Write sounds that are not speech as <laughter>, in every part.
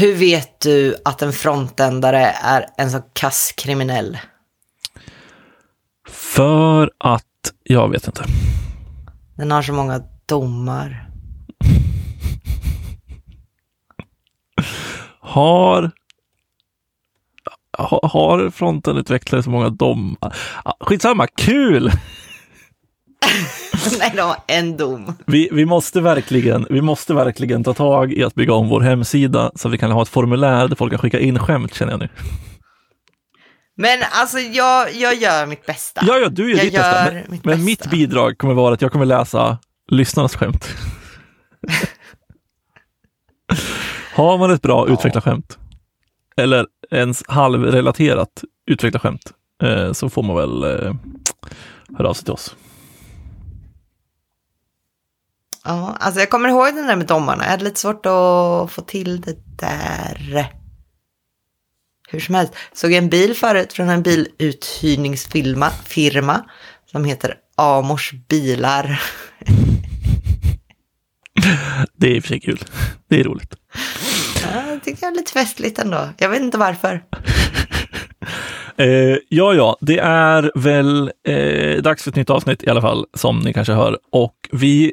Hur vet du att en frontändare är en så kass kriminell? För att, jag vet inte. Den har så många domar. Har ha- har fronten utvecklare så många domar? Ja, Skitsamma, kul! <laughs> Nej, har en dom. Vi, vi, måste verkligen, vi måste verkligen ta tag i att bygga om vår hemsida så att vi kan ha ett formulär där folk kan skicka in skämt känner jag nu. Men alltså, jag, jag gör mitt bästa. Ja, ja, du gör Jag ditt bästa. gör Men, mitt men bästa. mitt bidrag kommer vara att jag kommer läsa lyssnarnas skämt. <laughs> Har man ett bra utvecklat skämt, eller ens halvrelaterat utvecklat skämt, eh, så får man väl eh, höra av sig till oss. Ja, alltså jag kommer ihåg den där med domarna. Jag hade lite svårt att få till det där. Hur som helst. Såg en bil förut från en biluthyrningsfirma firma som heter Amors bilar. <laughs> Det är i och för sig kul. Det är roligt. Ja, det tycker jag är lite festligt ändå. Jag vet inte varför. <laughs> Eh, ja, ja, det är väl eh, dags för ett nytt avsnitt i alla fall, som ni kanske hör. Och vi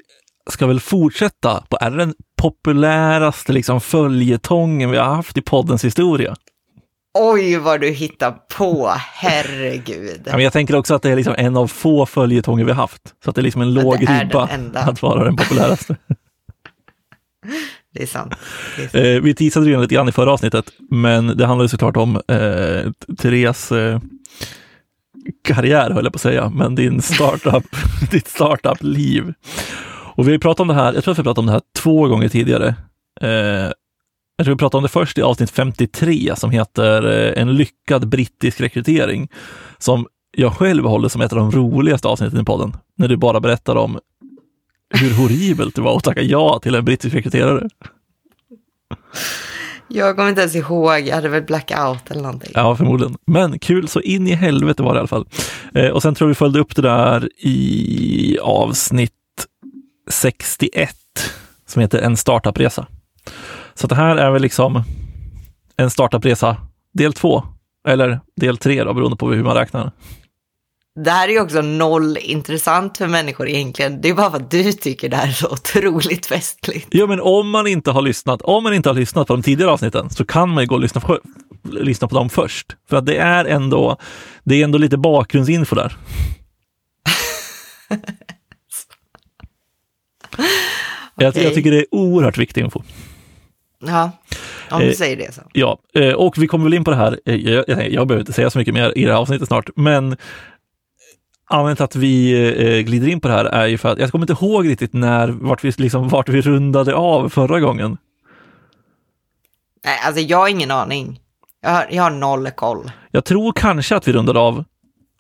ska väl fortsätta på, är den populäraste liksom, följetongen vi har haft i poddens historia? Oj, vad du hittar på. Herregud. Ja, men jag tänker också att det är liksom en av få följetonger vi har haft. Så att det är liksom en låg ribba att vara den populäraste. <laughs> Det är sant. Det är sant. eh, vi teasade redan lite grann i förra avsnittet, men det handlar ju såklart om eh, Therese eh, karriär, höll jag på att säga, men din startup, <laughs> ditt startup-liv. Och vi har pratat om det här, jag tror att vi pratat om det här två gånger tidigare. Eh, jag tror vi pratade om det först i avsnitt 53 som heter eh, En lyckad brittisk rekrytering. Som jag själv håller som ett av de roligaste avsnitten i podden. När du bara berättar om hur horribelt det var att tacka ja till en brittisk rekryterare. Jag kommer inte ens ihåg. Jag hade väl blackout eller någonting. Ja, förmodligen. Men kul så in i helvete var det i alla fall. Eh, och sen tror jag vi följde upp det där i avsnitt 61 som heter En startupresa. Så det här är väl liksom en startupresa del två eller del tre då, beroende på hur man räknar. Det här är ju också noll intressant för människor egentligen. Det är bara för att du tycker det här är så otroligt festligt. Ja, men om man inte har lyssnat, om man inte har lyssnat på de tidigare avsnitten så kan man ju gå och lyssna på, lyssna på dem först. För att det är ändå, det är ändå lite bakgrundsinfo där. <laughs> Jag, jag tycker det är oerhört viktig info. Ja, om du Eh, säger det så. Ja, eh, och vi kommer väl in på det här. eh, Jag, jag, behöver inte säga så mycket mer i det här avsnittet snart, men anledningen till att vi glider in på det här är ju för att jag kommer inte ihåg riktigt när, vart vi, liksom, vart vi rundade av förra gången. Nej, alltså jag har ingen aning. Jag har, jag har noll koll. Jag tror kanske att vi rundade av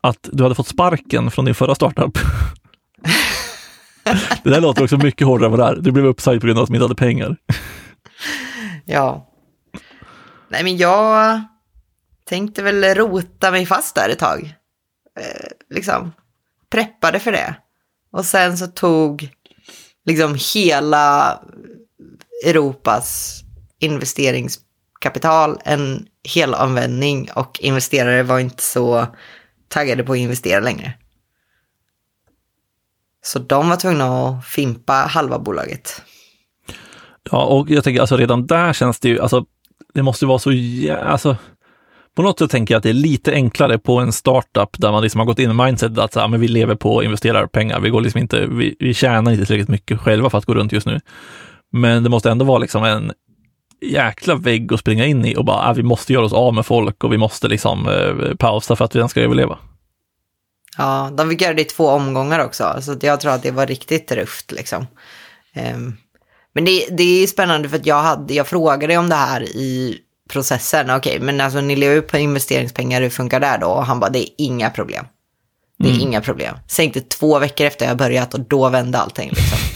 att du hade fått sparken från din förra startup. <laughs> det där låter också mycket hårdare än vad det är. Du blev uppsagd på grund av att de inte hade pengar. Ja. Nej, men jag tänkte väl rota mig fast där ett tag. Eh, liksom, preppade för det. Och sen så tog liksom hela Europas investeringskapital en helomvändning och investerare var inte så taggade på att investera längre. Så de var tvungna att fimpa halva bolaget. Ja, och jag tänker alltså redan där känns det ju, alltså det måste vara så, jä- alltså på något sätt tänker jag att det är lite enklare på en startup där man liksom har gått in med mindset att så här, men vi lever på investerarpengar. Vi går liksom inte, vi, vi tjänar inte tillräckligt mycket själva för att gå runt just nu. Men det måste ändå vara liksom en jäkla vägg att springa in i och bara, ah, vi måste göra oss av med folk och vi måste liksom eh, pausa för att vi ens ska överleva. Ja, de fick göra det i två omgångar också, så jag tror att det var riktigt rufft liksom. Ehm, men det, det är spännande för att jag, hade, jag frågade om det här i processen. Okej, men alltså ni lever ju på investeringspengar, hur funkar det då? Och han bara, det är inga problem. Det är inga problem. Sänkte två veckor efter jag börjat och då vände allting liksom. <laughs>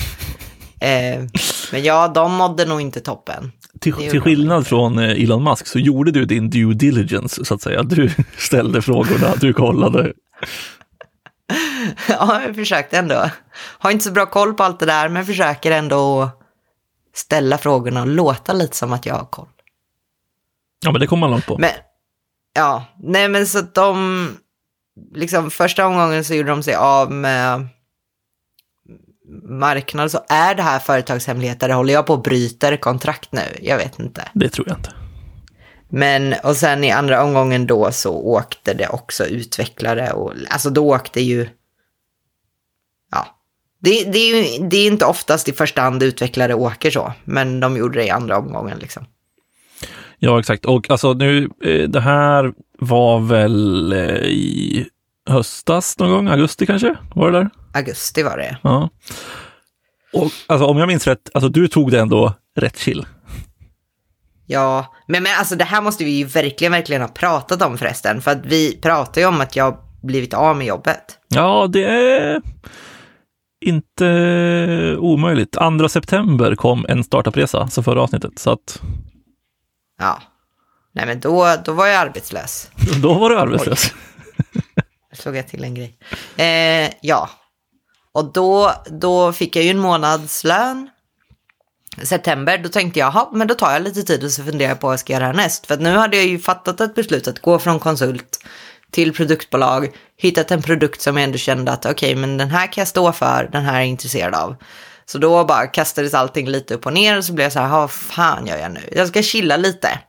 Ehm, men ja, de mådde nog inte toppen. Till, till skillnad från eh, Elon Musk så gjorde du din due diligence så att säga. Du <laughs> ställde frågorna, du kollade. <laughs> Ja, jag försökte ändå. Har inte så bra koll på allt det där, men försöker ändå ställa frågorna och låta lite som att jag har koll. Ja, men det kommer man långt på. Men, ja, nej men så att de, liksom första omgången så gjorde de sig av med marknad, så är det här företagshemligheter, håller jag på och bryter kontrakt nu? Jag vet inte. Det tror jag inte. Men, och sen i andra omgången då så åkte det också utvecklare och, alltså då åkte ju, ja, det, det, är ju, det är inte oftast i första hand utvecklare åker så, men de gjorde det i andra omgången liksom. Ja, exakt. Och alltså nu, eh, det här var väl eh, i höstas någon gång, augusti kanske? Var det där? Augusti var det. Ja. Och alltså, om jag minns rätt, alltså du tog det ändå rätt chill. Ja, men, men alltså det här måste vi ju verkligen, verkligen ha pratat om förresten. För att vi pratar ju om att jag blivit av med jobbet. Ja, det är inte omöjligt. 2 september kom en startupresa, så förra avsnittet. Så att Ja. Nej men då, då var jag arbetslös. <laughs> då var du arbetslös. <laughs> Jag slog jag till en grej. Eh, ja. Och då, då fick jag ju en månadslön. September, då tänkte jag, "Jaha, men då tar jag lite tid och så funderar jag på vad jag ska göra härnäst. För att nu hade jag ju fattat ett beslut att gå från konsult till produktbolag, hittat en produkt som jag ändå kände att okej, men den här kan jag stå för, den här är jag intresserad av. Så då bara kastades allting lite upp och ner och så blev jag så här, vad fan gör jag nu? Jag ska chilla lite.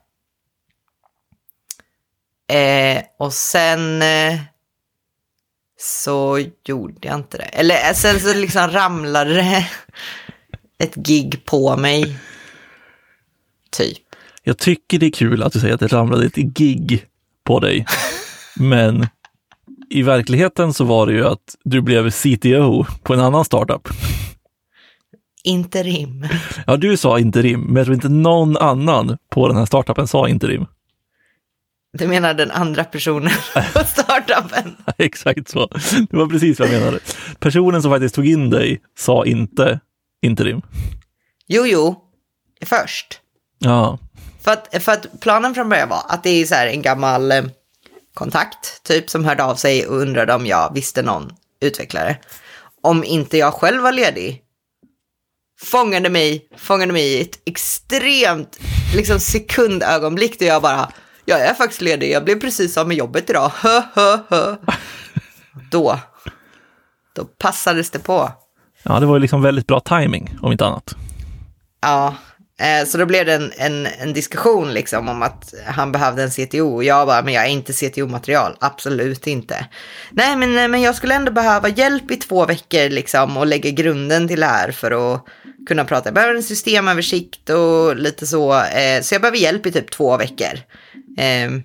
Eh, och sen eh, så gjorde jag inte det. Eller eh, sen så liksom ramlade det ett gig på mig. Typ. Jag tycker det är kul att du säger att det ramlade ett gig på dig. Men i verkligheten så var det ju att du blev CTO på en annan startup. Interim. Ja, du sa interim, men jag tror inte någon annan på den här startupen sa interim. Du menar den andra personen på <laughs> startupen? Exakt så. Det var precis vad jag menade. Personen som faktiskt tog in dig sa inte interim. Jo, jo. Först. Ja, För att, för att planen från början var att det är så här en gammal eh, kontakt, typ, som hörde av sig och undrade om jag visste någon utvecklare. Om inte jag själv var ledig, fångade mig, fångade mig i ett extremt liksom, sekundögonblick där jag bara, jag är faktiskt ledig, jag blev precis av med jobbet idag, hö, hö, hö. Då, då passades det på ja det var ju liksom väldigt bra timing om inte annat. Ja, eh, så då blev det en, en, en diskussion liksom om att han behövde en CTO. Och jag bara, men jag är inte CTO-material, absolut inte. Nej, men, eh, men jag skulle ändå behöva hjälp i två veckor liksom och lägga grunden till det här för att kunna prata. Jag behöver en systemöversikt och lite så. Eh, så jag behöver hjälp i typ två veckor. Ehm,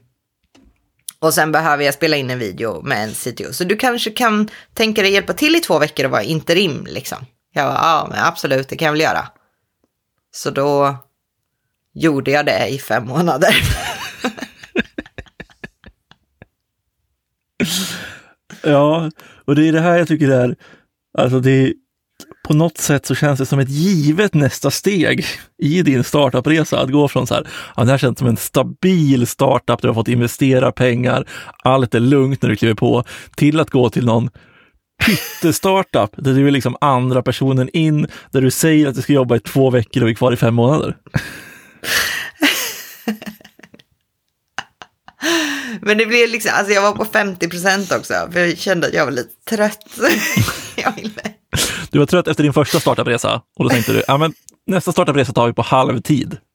och sen behöver jag spela in en video med en CTO. Så du kanske kan tänka dig hjälpa till i två veckor och vara interim liksom. Jag bara, ja men absolut, det kan jag väl göra. Så då gjorde jag det i fem månader. <laughs> Ja, och det är det här jag tycker är, alltså det är, på något sätt så känns det som ett givet nästa steg i din startupresa. Att gå från så här, ja, det här känns som en stabil startup, du har fått investera pengar, allt är lugnt när du kliver på, till att gå till någon pyttestartup där du är liksom andra personen in, där du säger att du ska jobba i två veckor och är kvar i fem månader. <laughs> Men det blev liksom, alltså jag var på 50 procent också, för jag kände att jag var lite trött. <laughs> jag ville... Du var trött efter din första startupresa och då tänkte du, ja men nästa startupresa tar vi på halvtid. <laughs>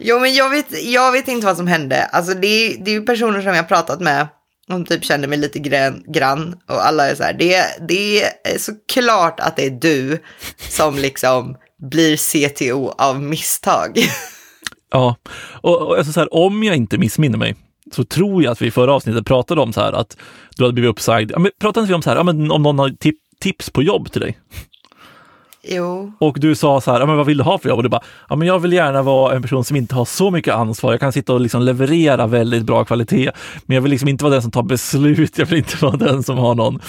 Jo, men jag vet, jag vet inte vad som hände. Alltså det är, det är ju personer som jag pratat med, som typ känner mig lite grann, grann och alla är så här, det, det är såklart att det är du som liksom blir CTO av misstag. <laughs> Ja, och, och alltså så här, om jag inte missminner mig så tror jag att vi i förra avsnittet pratade om så här att du hade blivit uppsagd. Ja, men pratade vi om så här, ja, men om någon har tip, tips på jobb till dig? Jo, Och du sa så här, ja, men vad vill du ha för jobb? Och du bara, ja, men jag vill gärna vara en person som inte har så mycket ansvar. Jag kan sitta och liksom leverera väldigt bra kvalitet, men jag vill liksom inte vara den som tar beslut. Jag vill inte vara den som har någon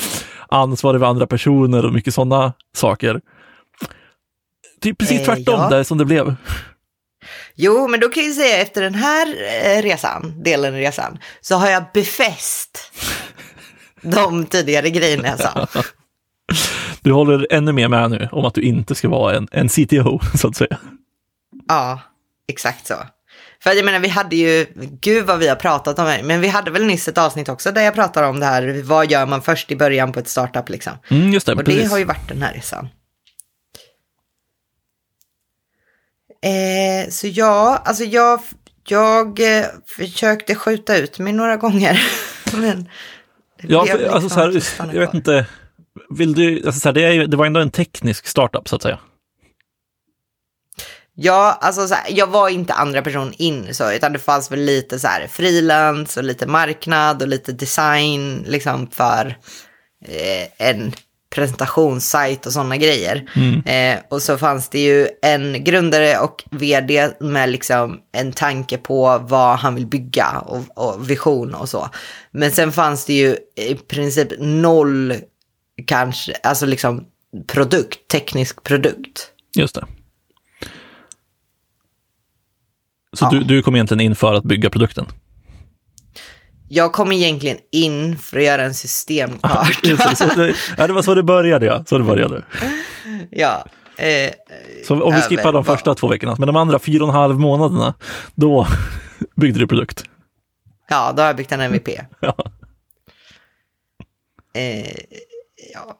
ansvar över andra personer och mycket sådana saker. Det är precis Eh, tvärtom ja. där som det blev. Jo, men då kan jag säga efter den här eh, resan, delen i resan, så har jag befäst <laughs> de tidigare grejerna jag sa. Du håller ännu mer med nu om att du inte ska vara en, en CTO, <laughs> så att säga. Ja, exakt så. För jag menar, vi hade ju, gud vad vi har pratat om det, men vi hade väl nyss ett avsnitt också där jag pratade om det här, vad gör man först i början på ett startup liksom. Mm, just det, Och precis. det har ju varit den här resan. Eh, så ja, alltså jag, jag eh, försökte skjuta ut mig några gånger. <laughs> men Ja, för, alltså, liksom så att här, stanna jag vet inte, vill du, alltså, så här, det, är, det var ändå en teknisk startup så att säga. Ja, alltså så här, jag var inte andra person in så, utan det fanns väl lite så här frilans och lite marknad och lite design liksom för eh, en presentationssajt och sådana grejer. Eh, och så fanns det ju en grundare och vd med liksom en tanke på vad han vill bygga och, och vision och så. Men sen fanns det ju i princip noll kanske, alltså liksom produkt, teknisk produkt. Just det. Så Ja. du, du kom egentligen in för att bygga produkten? Jag kom egentligen in för att göra en systemkarta. <laughs> Så det, ja, det var så det började ja, så det började. ja. Eh, Så om vi skippar de vad? första två veckorna, men de andra fyra och en halv månaderna, då <laughs> byggde du produkt. ja, då har jag byggt en MVP. <laughs> Ja. Eh, ja.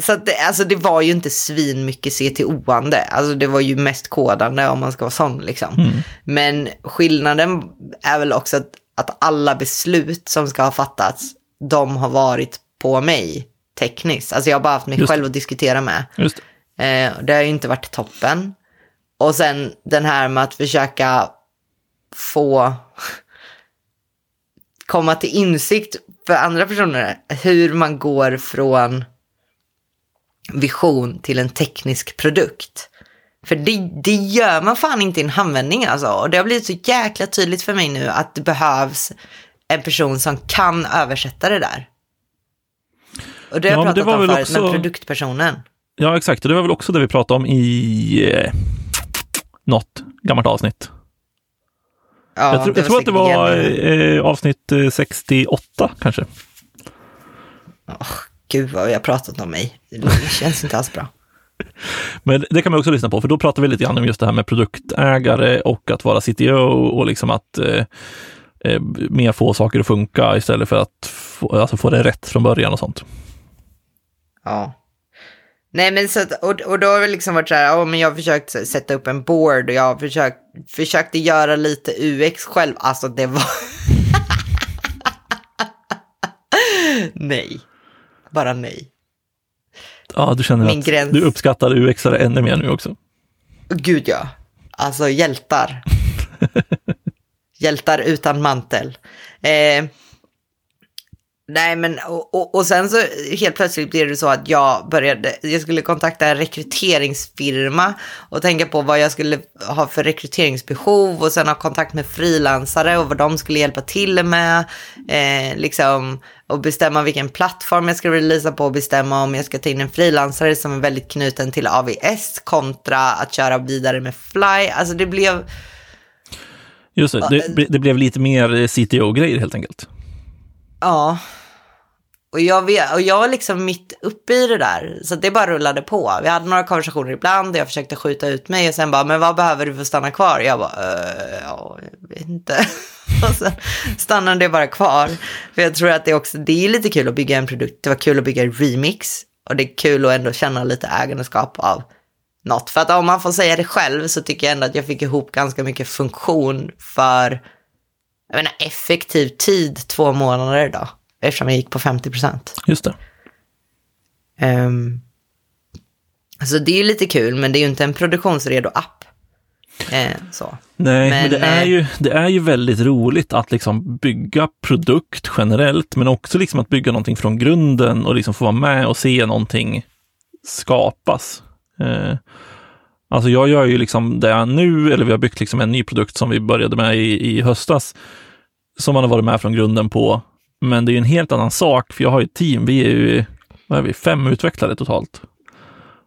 Så det, alltså det var ju inte svin mycket CTO-ande. Alltså det var ju mest kodande om man ska vara sån liksom. Men skillnaden är väl också att, att alla beslut som ska ha fattats, de har varit på mig tekniskt. Alltså jag har bara haft mig Just själv att diskutera med. Just. Eh, det har ju inte varit toppen. Och sen den här med att försöka få <laughs> komma till insikt för andra personer hur man går från vision till en teknisk produkt. För det, det gör man fan inte i en handvändning alltså. Och det har blivit så jäkla tydligt för mig nu att det behövs en person som kan översätta det där. Och det har Ja, jag det pratat om förut, också- produktpersonen. Ja, exakt. Och det var väl också det vi pratade om i eh, något gammalt avsnitt. Ja, jag tror, jag tror att det var eh, avsnitt eh, 68 kanske. Åh, gud vad vi har pratat om mig. Det känns inte alls bra. Men det kan man också lyssna på, för då pratar vi lite grann om just det här med produktägare och att vara CTO och liksom att eh, eh, mer få saker att funka istället för att få, alltså få det rätt från början och sånt. Ja. Nej men så att, och, och då har det liksom varit så här, ja men jag har försökt sätta upp en board och jag har försökt, försökte göra lite UX själv. Alltså det var... <laughs> nej. Bara nej. Ja, du känner Min att gräns- du uppskattar UX-are ännu mer nu också. Gud ja. Alltså hjältar. <laughs> hjältar utan mantel. Eh, nej men och, och, och sen så helt plötsligt blev det så att jag började, jag skulle kontakta en rekryteringsfirma och tänka på vad jag skulle ha för rekryteringsbehov och sen ha kontakt med frilansare och vad de skulle hjälpa till med. Eh, liksom, och bestämma vilken plattform jag ska releasa på och bestämma om jag ska ta in en frilansare som är väldigt knuten till AVS kontra att köra vidare med Fly. Alltså det blev, Just det, det, det blev lite mer CTO-grejer helt enkelt. ja. Och jag, vet, och jag var liksom mitt uppe i det där, så det bara rullade på. Vi hade några konversationer ibland och jag försökte skjuta ut mig och sen bara, men vad behöver du för att stanna kvar? Jag bara, "Eh, ja, jag vet inte. <laughs> <laughs> och sen stannade det bara kvar. För jag tror att det också, det är lite kul att bygga en produkt. Det var kul att bygga en remix och det är kul att ändå känna lite ägandeskap av något. För att om man får säga det själv så tycker jag ändå att jag fick ihop ganska mycket funktion för, jag menar effektiv tid, två månader då. Eftersom jag gick på 50 procent. Just det. Um, alltså det är ju lite kul, men det är ju inte en produktionsredo app. Eh, så. Nej, men, Men, det, är eh, ju, det är ju väldigt roligt att liksom bygga produkt generellt, men också liksom att bygga någonting från grunden och liksom få vara med och se någonting skapas. Eh, alltså jag gör ju liksom det nu, eller vi har byggt liksom en ny produkt som vi började med i, i höstas, som man har varit med från grunden på. Men det är en helt annan sak, för jag har ju ett team, vi är ju vad är vi, fem utvecklare totalt.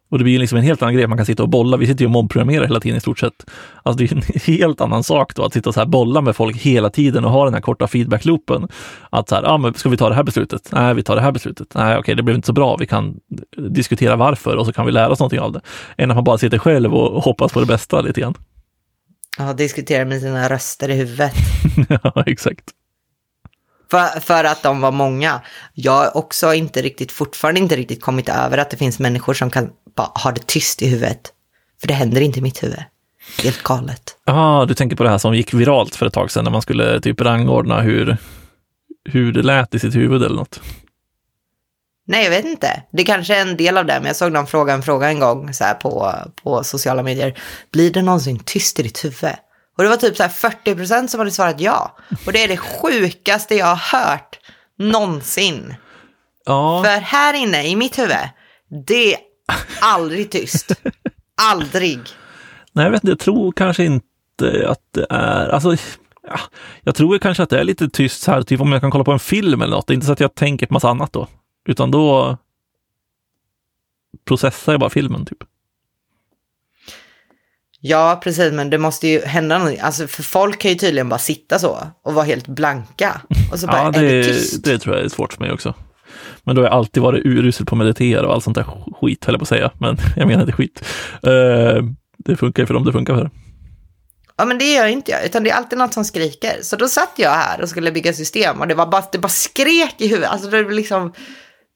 Och det blir liksom en helt annan grej, man kan sitta och bolla. Vi sitter ju och mobbprogrammerar hela tiden i stort sett. Alltså det är en <laughs> helt annan sak då att sitta och så här bolla med folk hela tiden och ha den här korta feedbackloopen. Att så här, ah, men ska vi ta det här beslutet? Nej, vi tar det här beslutet. Nej, okej, det blev inte så bra. Vi kan diskutera varför och så kan vi lära oss någonting av det. Än att man bara sitter själv och hoppas på det bästa lite grann. Ja, diskutera med sina röster i huvudet. <laughs> ja, exakt. För, för att de var många. Jag har också inte riktigt, fortfarande inte riktigt kommit över att det finns människor som kan bara ha det tyst i huvudet. För det händer inte i mitt huvud. Helt galet. Ja, ah, du tänker på det här som gick viralt för ett tag sedan när man skulle typ rangordna hur, hur det lät i sitt huvud eller något. Nej, jag vet inte. Det kanske är en del av det, men jag såg någon fråga en fråga en gång så här på, på sociala medier. Blir det någonsin tyst i ditt huvud? Och det var typ så här 40 procent som hade svarat ja. Och det är det sjukaste jag har hört någonsin. Ja. För här inne i mitt huvud, det är aldrig tyst. aldrig. Nej, jag vet inte, jag tror kanske inte att det är, alltså, ja, jag tror kanske att det är lite tyst så här, typ om jag kan kolla på en film eller något. Det är inte så att jag tänker på massa annat då, utan då processar jag bara filmen typ. Ja, precis, men det måste ju hända någonting. Alltså, för folk kan ju tydligen bara sitta så och vara helt blanka. Och så bara, ja, det, är det tyst? det tror jag är svårt för mig också. Men då har jag alltid varit urusel på att meditera och allt sånt där skit, höll jag på att säga. Men <laughs> jag menar inte skit. Uh, det funkar ju för dem det funkar för. Ja, men det gör inte jag, utan det är alltid något som skriker. Så då satt jag här och skulle bygga system och det var bara, det bara skrek i huvudet. Alltså det liksom,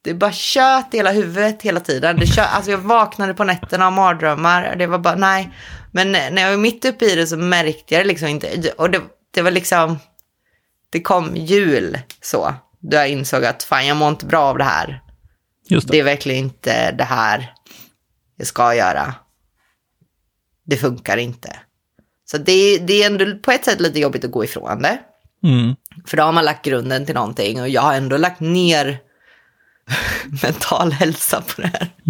det bara tjöt i hela huvudet hela tiden. Det tjöt, alltså jag vaknade på nätterna av mardrömmar. Det var bara, nej. Men när jag var mitt uppe i det så märkte jag det liksom inte. Och det, det var liksom, det kom jul så. Då jag insåg att fan, jag mår inte bra av det här. Just det. det är verkligen inte det här jag ska göra. Det funkar inte. Så det, det är ändå på ett sätt lite jobbigt att gå ifrån det. Mm. För då har man lagt grunden till någonting och jag har ändå lagt ner <laughs> mental hälsa på det här. <laughs>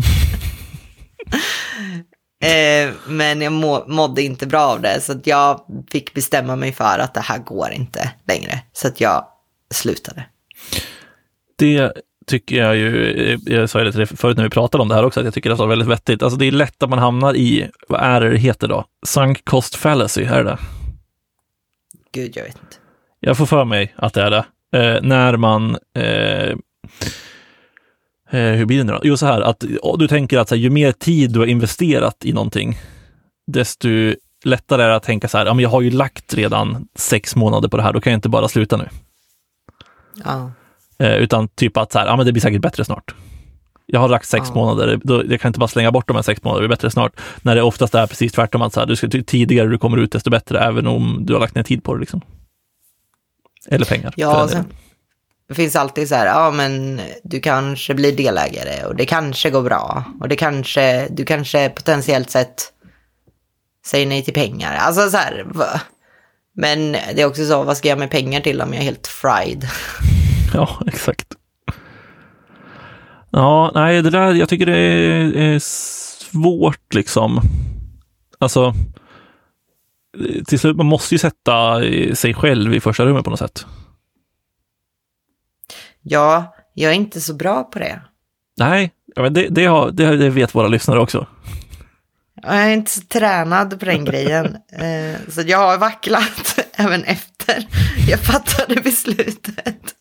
eh, men jag må, mådde inte bra av det så jag fick bestämma mig för att det här går inte längre. Så att jag slutade. Det tycker jag ju, jag sa det förut när vi pratade om det här också, att jag tycker det är väldigt vettigt. Alltså det är lätt att man hamnar i, vad är det det heter då? Sunk cost fallacy, är det? Gud, jag vet inte. Jag får för mig att det är det. Eh, när man eh, Eh, hur blir det nu då? Jo, så här att du tänker att här, ju mer tid du har investerat i någonting, desto lättare är det att tänka så här, ja, men jag har ju lagt redan sex månader på det här, då kan jag inte bara sluta nu. Ja. Eh, utan typ att så här, ja, men det blir säkert bättre snart. Jag har lagt sex Ja. månader, då, jag kan inte bara slänga bort de här sex månaderna, det blir bättre snart. När det oftast är precis tvärtom, att så här, du ska, ju tidigare du kommer ut, desto bättre, även om du har lagt ner tid på det. Liksom. Eller pengar. Ja, sen det finns alltid så här, ja men du kanske blir delägare och det kanske går bra. Och det kanske, du kanske potentiellt sett säger nej till pengar. Alltså så här, va? men det är också så, vad ska jag med pengar till om jag är helt fried? <laughs> Ja, exakt. Ja, nej, det där, jag tycker det är, är svårt liksom. Alltså, till slut, man måste ju sätta sig själv i första rummet på något sätt. Ja, jag är inte så bra på det. Nej, men det, det, har, det, det vet våra lyssnare också. Jag är inte så tränad på den grejen. <laughs> Eh, så jag har vacklat <laughs> även efter jag fattade beslutet. <laughs>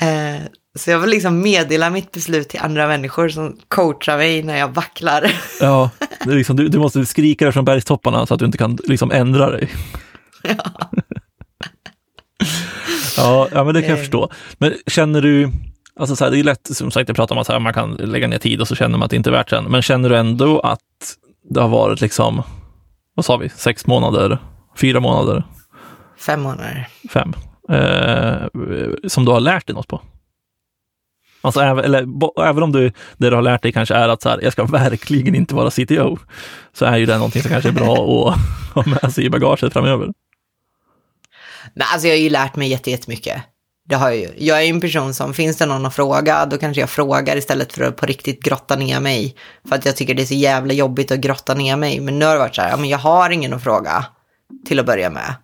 Eh, Så jag vill liksom meddela mitt beslut till andra människor som coachar mig när jag vacklar. Ja, det är liksom, du, du måste skrika det från bergstopparna så att du inte kan liksom ändra dig. Ja, ja men det kan jag Nej. förstå. Men känner du, alltså så här, det är lätt, som sagt, jag pratar om att här, man kan lägga ner tid och så känner man att det inte är värt sen. Men känner du ändå att det har varit liksom, vad sa vi, sex månader, fyra månader, Fem månader. fem, eh, som du har lärt dig något på? Alltså, även, eller, även om du, det du har lärt dig kanske är att så här, jag ska verkligen inte vara CTO, så är ju det någonting som kanske är bra att ha med sig i bagaget framöver. Men alltså jag har ju lärt mig jättemycket. Det har jag ju. Jag är ju en person som, finns det någon att fråga, då kanske jag frågar istället för att på riktigt grotta ner mig. För att jag tycker det är så jävla jobbigt att grotta ner mig. Men nu har det varit så här, ja, men jag har ingen att fråga till att börja med.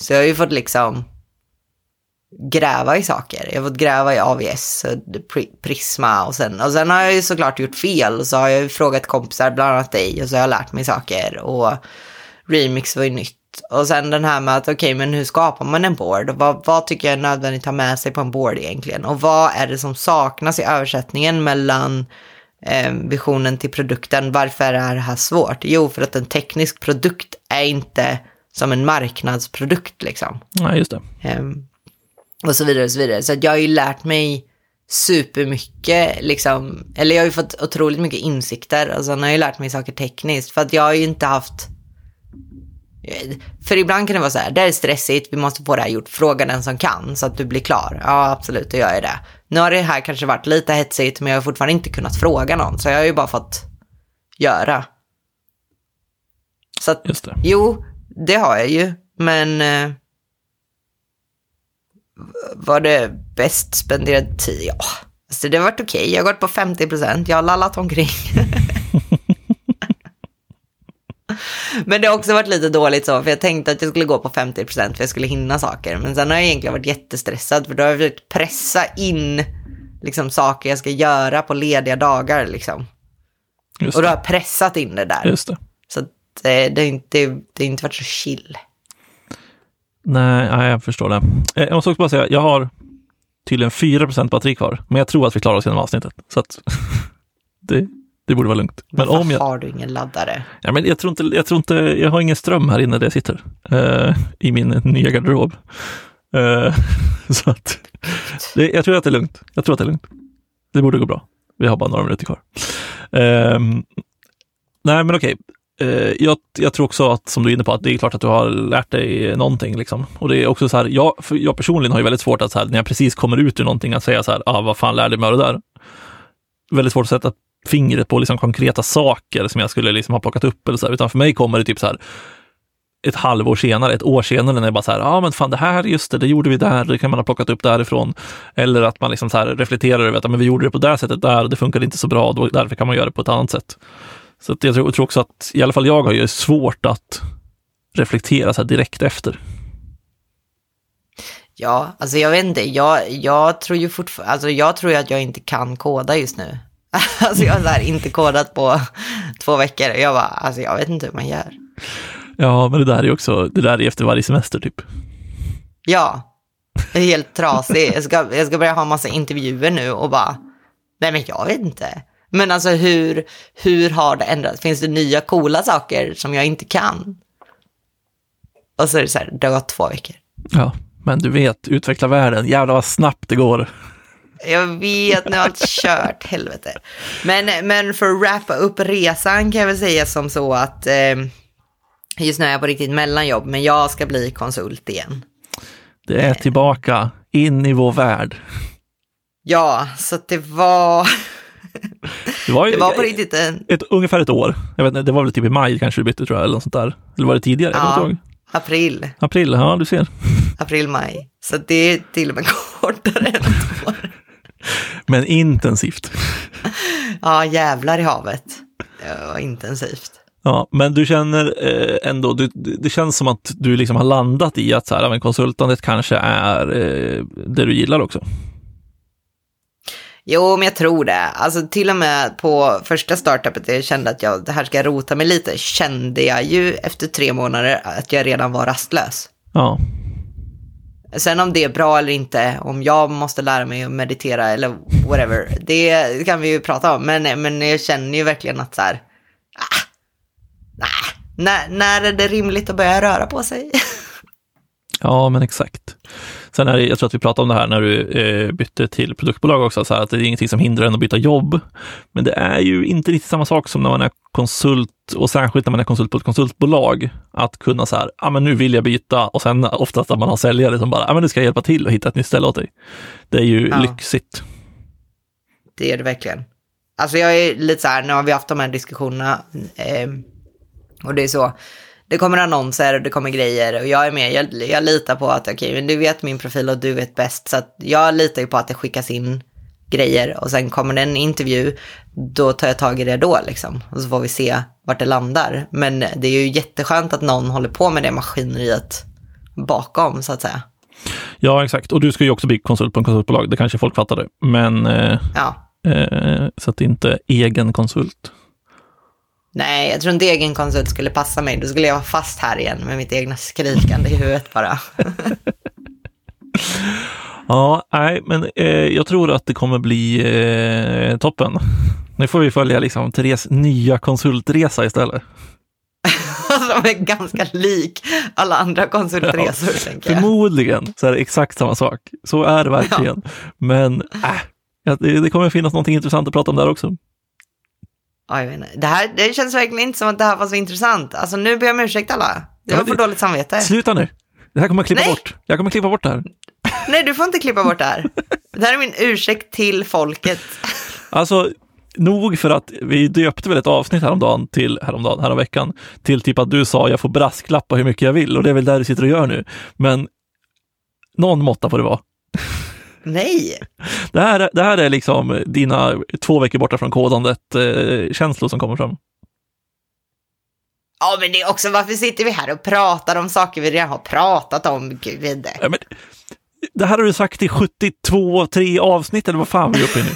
Så jag har ju fått liksom gräva i saker. Jag har fått gräva i AVS och Prisma och sen, och sen har jag ju såklart gjort fel. Och så har jag ju frågat kompisar, bland annat dig, och så har jag lärt mig saker. Och Remix var ju nytt. Och sen den här med att okej, men hur skapar man en board? Och vad, vad tycker jag är nödvändigt att ha med sig på en board egentligen? Och vad är det som saknas i översättningen mellan eh, visionen till produkten. Varför är det här svårt? Jo, för att en teknisk produkt är inte som en marknadsprodukt liksom. Nej, just det. Eh, och så vidare och så vidare. Så jag har ju lärt mig supermycket, liksom, eller jag har ju fått otroligt mycket insikter och sen har jag ju lärt mig saker tekniskt. För att jag har ju inte haft för ibland kan det vara så här, det är stressigt, vi måste få det här gjort, fråga den som kan så att du blir klar. Ja, absolut, då gör jag det. Nu har det här kanske varit lite hetsigt, men jag har fortfarande inte kunnat fråga någon, så jag har ju bara fått göra. Så att, Just det. jo, det har jag ju, men eh, var det bäst spenderad tid? Ja, alltså det har varit okej. Jag har gått på 50 procent, jag har lallat omkring. <laughs> Men det har också varit lite dåligt så, för jag tänkte att jag skulle gå på 50 procent för jag skulle hinna saker. Men sen har jag egentligen varit jättestressad, för då har jag försökt pressa in liksom, saker jag ska göra på lediga dagar. Liksom. Och då har det. jag pressat in det där. Just det. Så att, eh, det, har inte, det har inte varit så chill. Nej, nej, jag förstår det. Eh, Jag måste också bara säga, jag har tydligen 4% batteri kvar, men jag tror att vi klarar oss genom avsnittet. Så att <laughs> det, det borde vara lugnt. Men Varför om jag, har du ingen laddare? ja, men jag, tror inte, jag tror inte, jag har ingen ström här inne där jag sitter, eh, i min nya garderob. Eh, <laughs> så att, det, jag tror att det är lugnt. Jag tror att det är lugnt. Det borde gå bra. Vi har bara några minuter kvar. Ehm, nej, men okej. Eh, jag, jag tror också att, som du är inne på, att det är klart att du har lärt dig någonting. Liksom. Och det är också så här, jag, jag personligen har ju väldigt svårt att, så här, när jag precis kommer ut ur någonting, att säga så här, ah, vad fan lärde jag mig av det där? Väldigt svårt att sätta fingret på liksom, konkreta saker som jag skulle liksom, ha plockat upp. Eller så här. Utan för mig kommer det typ så här, ett halvår senare, ett år senare, när jag bara så här, ja ah, men fan det här, just det, det gjorde vi där, det kan man ha plockat upp därifrån. Eller att man liksom så här reflekterar över att ah, men vi gjorde det på det här sättet där, och det funkade inte så bra, då, därför kan man göra det på ett annat sätt. Så att jag tror, tror också att, i alla fall jag har ju svårt att reflektera så här direkt efter. Ja, alltså jag vet inte. Jag, jag tror ju fortfarande, alltså jag tror ju att jag inte kan koda just nu. <laughs> Alltså jag har så här inte kodat på två veckor. Jag bara, alltså jag vet inte hur man gör. Ja, men det där är också, det där är efter varje semester typ. Ja, jag är helt trasig. Jag ska, jag ska börja ha massa intervjuer nu och bara, nej men jag vet inte. Men alltså hur, hur har det ändrats? Finns det nya coola saker som jag inte kan? Och så är det så här, det har gått två veckor. Ja, men du vet, utveckla världen, jävlar vad snabbt det går. Jag vet, nu har allt kört, helvete. Men, men för att wrappa upp resan kan jag väl säga som så att eh, just nu är jag på riktigt mellanjobb, men jag ska bli konsult igen. Det är tillbaka in i vår värld. Ja, så det var, Det var, ju, det var på riktigt en ett, ungefär ett år. Jag vet inte, det var väl typ i maj kanske du bytte tror jag, eller något sånt där. Eller var det tidigare? Ja, april, April, ja du ser. april, maj. Så det är till och med <laughs> kortare än ett år. Men intensivt. <laughs> Ja, jävlar i havet. Det var intensivt. Ja, men du känner eh, ändå, du, det känns som att du liksom har landat i att så här, men konsultandet kanske är eh, det du gillar också. Jo, men jag tror det. Alltså till och med på första startupet jag kände att jag, det här ska jag rota mig lite, kände jag ju efter tre månader att jag redan var rastlös. Ja, Sen om det är bra eller inte, om jag måste lära mig att meditera eller whatever, <laughs> det kan vi ju prata om. Men, men jag känner ju verkligen att så här, ah, nej, när, när är det rimligt att börja röra på sig? <laughs> ja men exakt. Sen är det, jag tror att vi pratade om det här när du eh, bytte till produktbolag också, så här, att det är ingenting som hindrar en att byta jobb. Men det är ju inte riktigt samma sak som när man är konsult och särskilt när man är konsult på ett konsultbolag. Att kunna så här, ja ah, men nu vill jag byta och sen oftast att man har säljare som bara, ja ah, men nu ska jag hjälpa till och hitta ett nytt ställe åt dig. Det är ju Ja. lyxigt. Det är det verkligen. Alltså jag är lite så här, nu har vi haft de här diskussionerna eh, och det är så, det kommer annonser och det kommer grejer och jag är med, jag, jag litar på att okej, men du vet min profil och du vet bäst så att jag litar ju på att det skickas in grejer och sen kommer det en intervju, då tar jag tag i det då liksom och så får vi se vart det landar. Men det är ju jätteskönt att någon håller på med det maskineriet bakom så att säga. Ja, exakt. Och du ska ju också bli konsult på en konsultbolag, det kanske folk fattade. Men eh, Ja, eh, så att det inte är egen konsult. Nej, jag tror inte egen konsult skulle passa mig. Då skulle jag vara fast här igen med mitt egna skrikande i huvudet bara. <laughs> Ja, nej, men eh, jag tror att det kommer bli eh, toppen. Nu får vi följa liksom Therese nya konsultresa istället. <laughs> Som är ganska lik alla andra konsultresor, ja, tänker jag. Förmodligen så är det exakt samma sak. Så är det verkligen. Ja. Men äh, det, kommer finnas någonting intressant att prata om där också. Ja, jag vet inte. Det, här, det känns verkligen inte som att det här var så intressant. Alltså nu ber jag om ursäkt alla. Jag har för dåligt samvete. Sluta nu. Det här kommer jag klippa Nej. bort. Jag kommer klippa bort det här. <laughs> Nej, du får inte klippa bort det här. Det här är min ursäkt till folket. <laughs> Alltså, nog för att vi döpte väl ett avsnitt häromdagen till, häromdagen, häromveckan, till typ att du sa jag får brasklappa hur mycket jag vill och det är väl där du sitter och gör nu. Men någon måtta får det vara. Nej! Det här, det här är liksom dina två veckor borta från kodandet-känslor eh, som kommer fram. Ja, men det är också varför sitter vi här och pratar om saker vi redan har pratat om, gud. Ja, men, det här har du sagt i 72, tre avsnitt eller vad fan vi är uppe i nu.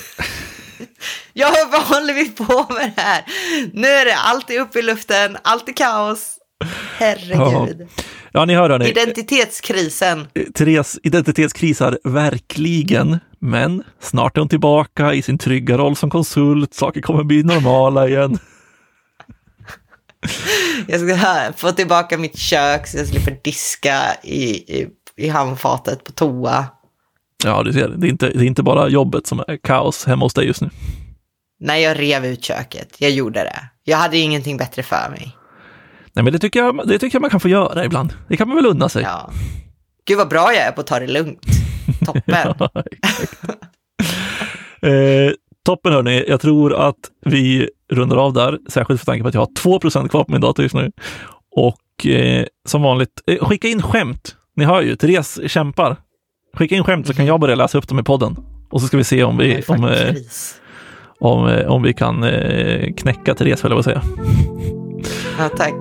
<laughs> ja, vad håller vi på med det här? Nu är det alltid uppe i luften, allt är kaos. <laughs> Herregud. Ja. ja, ni hör hörni. Identitetskrisen. Therese identitetskrisar verkligen, men snart är hon tillbaka i sin trygga roll som konsult. Saker kommer bli normala igen. <laughs> Jag ska få tillbaka mitt kök så jag slipper diska i, i, i handfatet på toa. Ja, du ser, det är, inte, det är inte bara jobbet som är kaos hemma hos dig just nu. Nej, jag rev ut köket. Jag gjorde det. Jag hade ingenting bättre för mig. Nej, men det tycker jag, det tycker jag man kan få göra ibland. Det kan man väl unna sig. Ja. Gud vad bra jag är på att ta det lugnt. Toppen. <laughs> ja, eh, toppen hörni, jag tror att vi rundar av där, särskilt för tanke på att jag har 2 kvar på min dator just nu. Och eh, som vanligt, eh, skicka in skämt. Ni hör ju, Therese kämpar. Skicka in skämt så kan jag börja läsa upp dem i podden. Och så ska vi se om vi, om, eh, om, eh, om vi kan eh, knäcka Therese, höll jag på att säga. Ja, tack.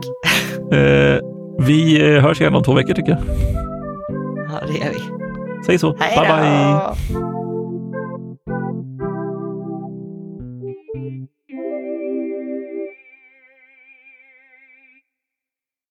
Eh, vi hörs igen om två veckor tycker jag. Ja, det gör vi. Säg så. Hej bye, bye.